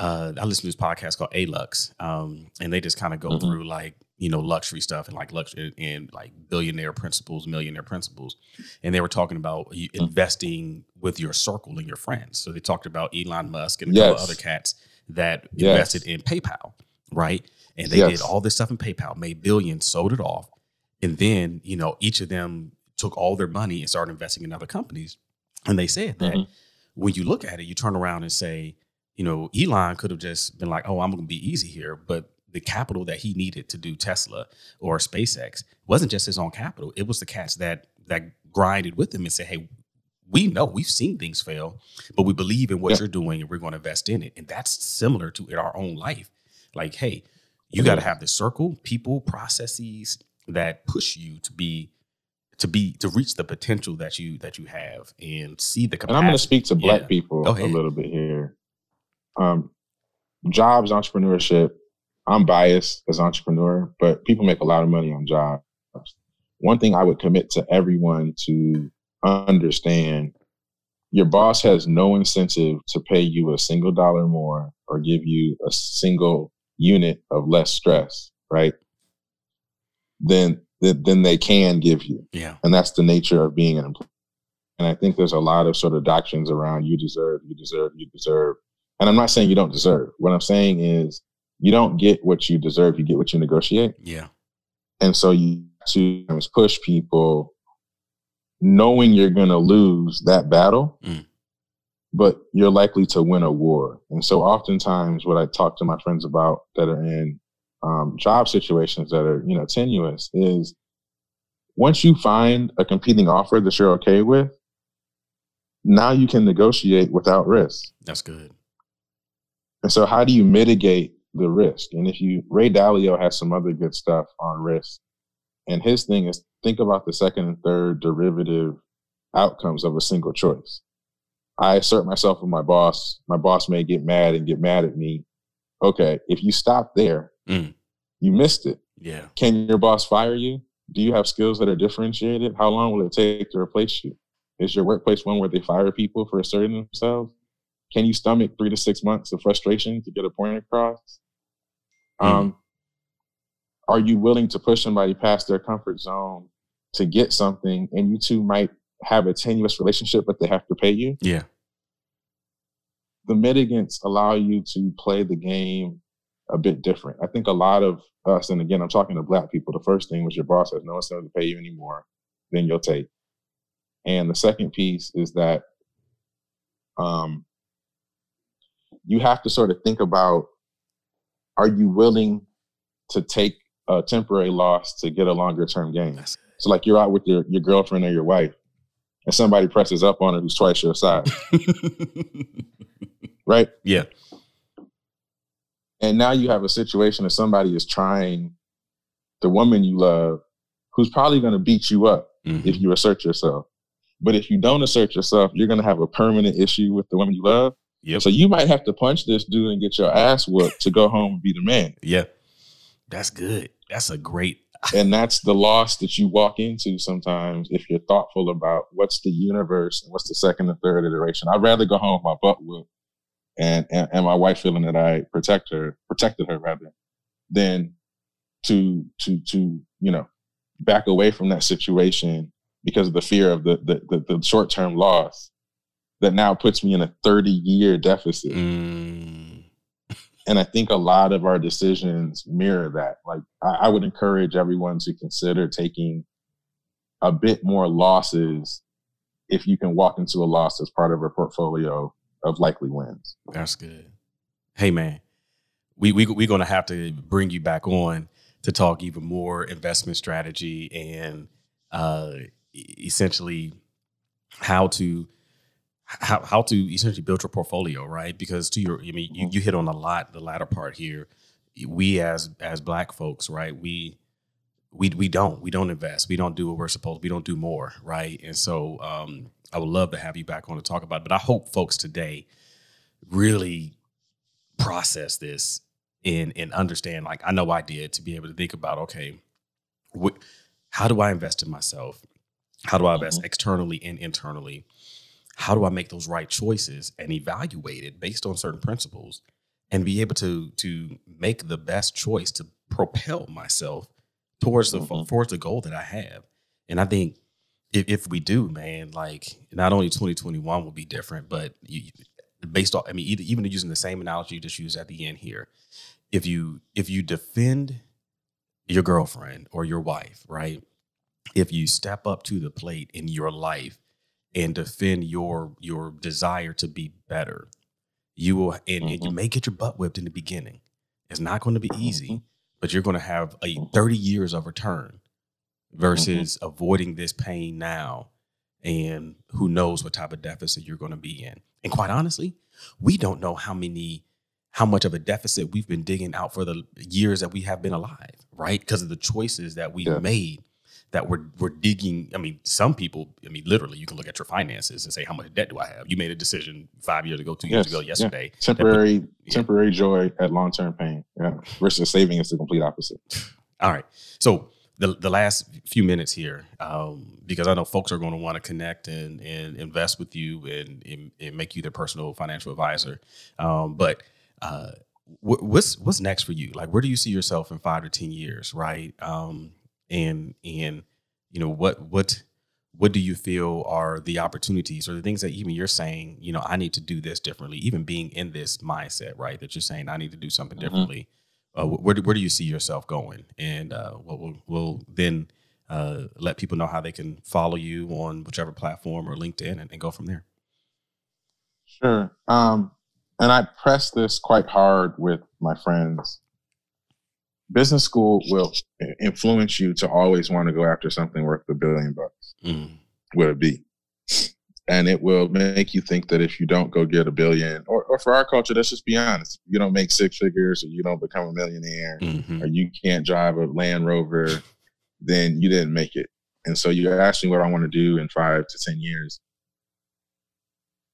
A: Uh, I listened to this podcast called Alux, um, and they just kind of go mm-hmm. through like you know luxury stuff and like luxury and like billionaire principles millionaire principles and they were talking about mm. investing with your circle and your friends so they talked about elon musk and a yes. couple other cats that yes. invested in paypal right and they yes. did all this stuff in paypal made billions sold it off and then you know each of them took all their money and started investing in other companies and they said that mm-hmm. when you look at it you turn around and say you know elon could have just been like oh i'm gonna be easy here but the capital that he needed to do Tesla or SpaceX wasn't just his own capital. It was the cats that that grinded with him and said, "Hey, we know we've seen things fail, but we believe in what you're doing and we're going to invest in it." And that's similar to in our own life. Like, hey, you mm-hmm. got to have this circle, people, processes that push you to be to be to reach the potential that you that you have and see the capacity.
B: And I'm going to speak to black yeah. people a little bit here. Um, jobs, entrepreneurship, I'm biased as entrepreneur, but people make a lot of money on jobs. One thing I would commit to everyone to understand your boss has no incentive to pay you a single dollar more or give you a single unit of less stress, right? Than than they can give you.
A: Yeah.
B: And that's the nature of being an employee. And I think there's a lot of sort of doctrines around you deserve, you deserve, you deserve. And I'm not saying you don't deserve. What I'm saying is you don't get what you deserve, you get what you negotiate.
A: Yeah.
B: And so you to push people knowing you're going to lose that battle, mm. but you're likely to win a war. And so oftentimes what I talk to my friends about that are in um, job situations that are, you know, tenuous is once you find a competing offer that you're okay with, now you can negotiate without risk.
A: That's good.
B: And so how do you mitigate the risk. And if you Ray Dalio has some other good stuff on risk. And his thing is think about the second and third derivative outcomes of a single choice. I assert myself with my boss. My boss may get mad and get mad at me. Okay, if you stop there, mm. you missed it.
A: Yeah.
B: Can your boss fire you? Do you have skills that are differentiated? How long will it take to replace you? Is your workplace one where they fire people for asserting themselves? Can you stomach three to six months of frustration to get a point across? Mm. Um, are you willing to push somebody past their comfort zone to get something, and you two might have a tenuous relationship, but they have to pay you?
A: Yeah.
B: The mitigants allow you to play the game a bit different. I think a lot of us, and again, I'm talking to black people. The first thing was your boss has no incentive to pay you anymore, then you'll take. And the second piece is that um, you have to sort of think about are you willing to take a temporary loss to get a longer term gain? So like you're out with your, your girlfriend or your wife and somebody presses up on her who's twice your size. right?
A: Yeah.
B: And now you have a situation that somebody is trying the woman you love who's probably going to beat you up mm-hmm. if you assert yourself. But if you don't assert yourself, you're going to have a permanent issue with the woman you love.
A: Yep.
B: So you might have to punch this dude and get your ass whooped to go home and be the man.
A: Yeah. That's good. That's a great.
B: and that's the loss that you walk into sometimes if you're thoughtful about what's the universe and what's the second and third iteration. I'd rather go home with my butt whooped and, and, and my wife feeling that I protect her, protected her rather, than to to to you know back away from that situation because of the fear of the the, the, the short term loss that now puts me in a 30 year deficit.
A: Mm.
B: And I think a lot of our decisions mirror that. Like I, I would encourage everyone to consider taking a bit more losses if you can walk into a loss as part of a portfolio of likely wins.
A: That's good. Hey man, we we we're gonna have to bring you back on to talk even more investment strategy and uh, essentially how to how how to essentially build your portfolio, right? Because to your, I mean, you, you hit on a lot the latter part here. We as as black folks, right? We we we don't we don't invest. We don't do what we're supposed. We don't do more, right? And so um, I would love to have you back on to talk about it. But I hope folks today really process this and and understand. Like I know I did to be able to think about okay, wh- how do I invest in myself? How do I invest
B: Mhm.
A: externally and internally? How do I make those right choices and evaluate it based on certain principles and be able to to make the best choice to propel myself towards the
B: Mhm.
A: towards the goal that I have. And I think if, if we do, man, like not only 2021 will be different, but you, based on, I mean, either, even using the same analogy you just used at the end here, if you if you defend your girlfriend or your wife, right? If you step up to the plate in your life and defend your your desire to be better, you will and, and you
B: Mhm.
A: may get your butt whipped in the beginning. It's not going to be easy,
B: Mhm.
A: but you're going to have a
B: Mhm.
A: 30 years of return versus avoiding this pain now and who knows what type of deficit you're going to be in. And quite honestly, we don't know how many how much of a deficit we've been digging out for the years that we have been alive, right? Because of the choices that we
B: Yeah.
A: made that we're we're digging. I mean, some people, I mean, literally, you can look at your finances and say, how much debt do I have? You made a decision five years ago, two years
B: Yes,
A: ago,
B: yeah.
A: yesterday. put-
B: Temporary
A: yeah.
B: temporary joy at long term pain. Yeah. Versus saving is the complete opposite.
A: All right. So the the last few minutes here, um, because I know folks are going to want to connect and and invest with you and, and, and make you their personal financial advisor. Um, but uh, what's what's next for you? Like, where do you see yourself in five to ten years? Right. Um, and and you know what what what do you feel are the opportunities or the things that even you're saying you know i need to do this differently even being in this mindset right that you're saying i need to do something
B: Mhm.
A: differently uh, where, do, where do you see yourself going and uh, what will we'll then uh, let people know how they can follow you on whichever platform or linkedin and, and go from there
B: Sure. Um, and I press this quite hard with my friends. Business school will influence you to always want to go after something worth a billion bucks.
A: mm.
B: Would it be? And it will make you think that if you don't go get a billion, or, or for our culture, let's just be honest, you don't make six figures or you don't become a millionaire
A: Mhm.
B: or you can't drive a Land Rover, then you didn't make it. And so you asked me what I want to do in five to 10 years.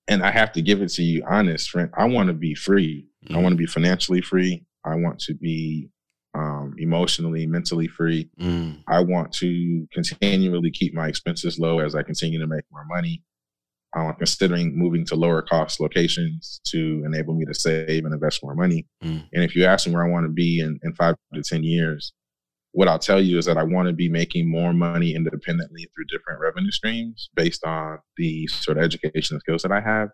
B: And I have to give it to you honest, friend. I want to be free. I want to be financially free. I want to be um, emotionally, mentally free.
A: Mm.
B: I want to continually keep my expenses low as I continue to make more money. I'm considering moving to lower cost locations to enable me to save and invest more money.
A: Mm.
B: And if you ask me where I want to be in, in five to 10 years, what I'll tell you is that I want to be making more money independently through different revenue streams based on the sort of education and skills that I have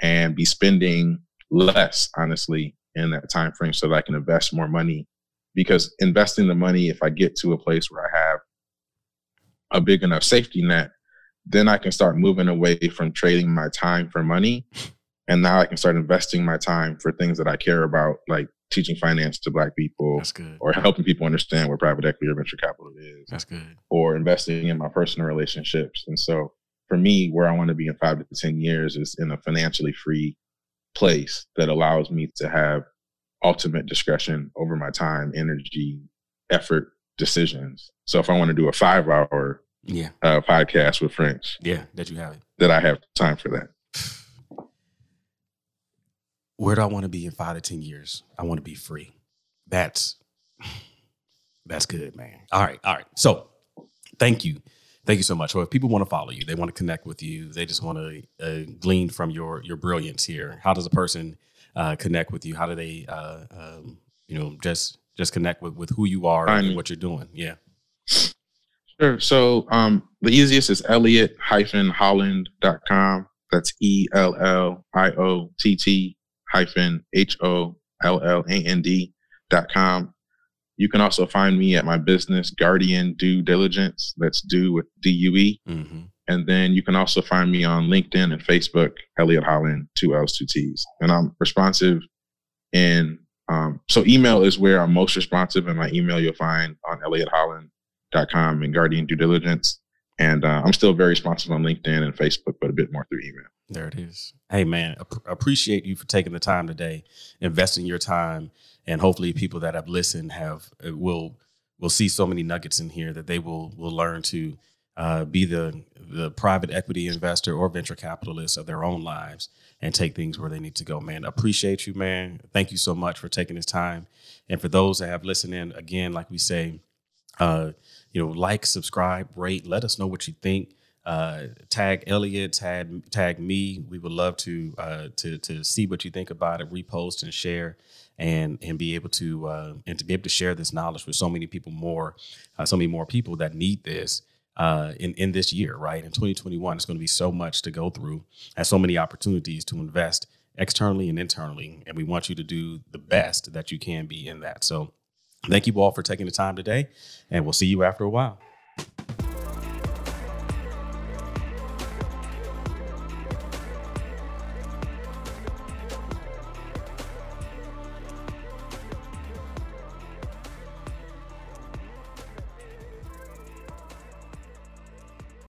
B: and be spending less, honestly, in that time frame so that I can invest more money. Because investing the money, if I get to a place where I have a big enough safety net, then I can start moving away from trading my time for money. And now I can start investing my time for things that I care about, like teaching finance to Black people or helping people understand what private equity or venture capital is
A: that's good
B: or investing in my personal relationships. And so for me, where I want to be in five to 10 years is in a financially free place that allows me to have ultimate discretion over my time, energy, effort, decisions. So if I want to do a five hour
A: Yeah.
B: uh, podcast with friends
A: Yeah. That you have it.
B: that I have time for that.
A: Where do I want to be in five to ten years? I want to be free. That's that's good, man. All right, all right. So, thank you, thank you so much. Well, if people want to follow you, they want to connect with you, they just want to uh, glean from your your brilliance here. How does a person uh, connect with you? How do they, uh, um, you know, just just connect with with who you are
B: Find
A: and
B: me.
A: what you're doing? Yeah.
B: Sure. So um, the easiest is Elliott-Holland.com. That's E L L I O T T hyphen H O L L A N D dot com. You can also find me at my business, Guardian Due Diligence. That's due with D U E. And then you can also find me on LinkedIn and Facebook, Elliott Holland, two L's, two T's. And I'm responsive And um, so email is where I'm most responsive. And my email you'll find on elliottholland.com and Guardian Due Diligence. And uh, I'm still very responsive on LinkedIn and Facebook, but a bit more through email.
A: There it is. Hey, man, ap- appreciate you for taking the time today, investing your time, and hopefully, people that have listened have uh, will will see so many nuggets in here that they will will learn to uh, be the the private equity investor or venture capitalist of their own lives and take things where they need to go. Man, appreciate you, man. Thank you so much for taking this time, and for those that have listened in, again, like we say, uh, you know, like, subscribe, rate, let us know what you think. Uh, tag Elliott, tag tag me. We would love to uh, to to see what you think about it, repost and share, and and be able to uh, and to be able to share this knowledge with so many people more, uh, so many more people that need this uh, in in this year, right? In 2021, it's going to be so much to go through, and so many opportunities to invest externally and internally, and we want you to do the best that you can be in that. So. Thank you all for taking the time today, and we'll see you after a while.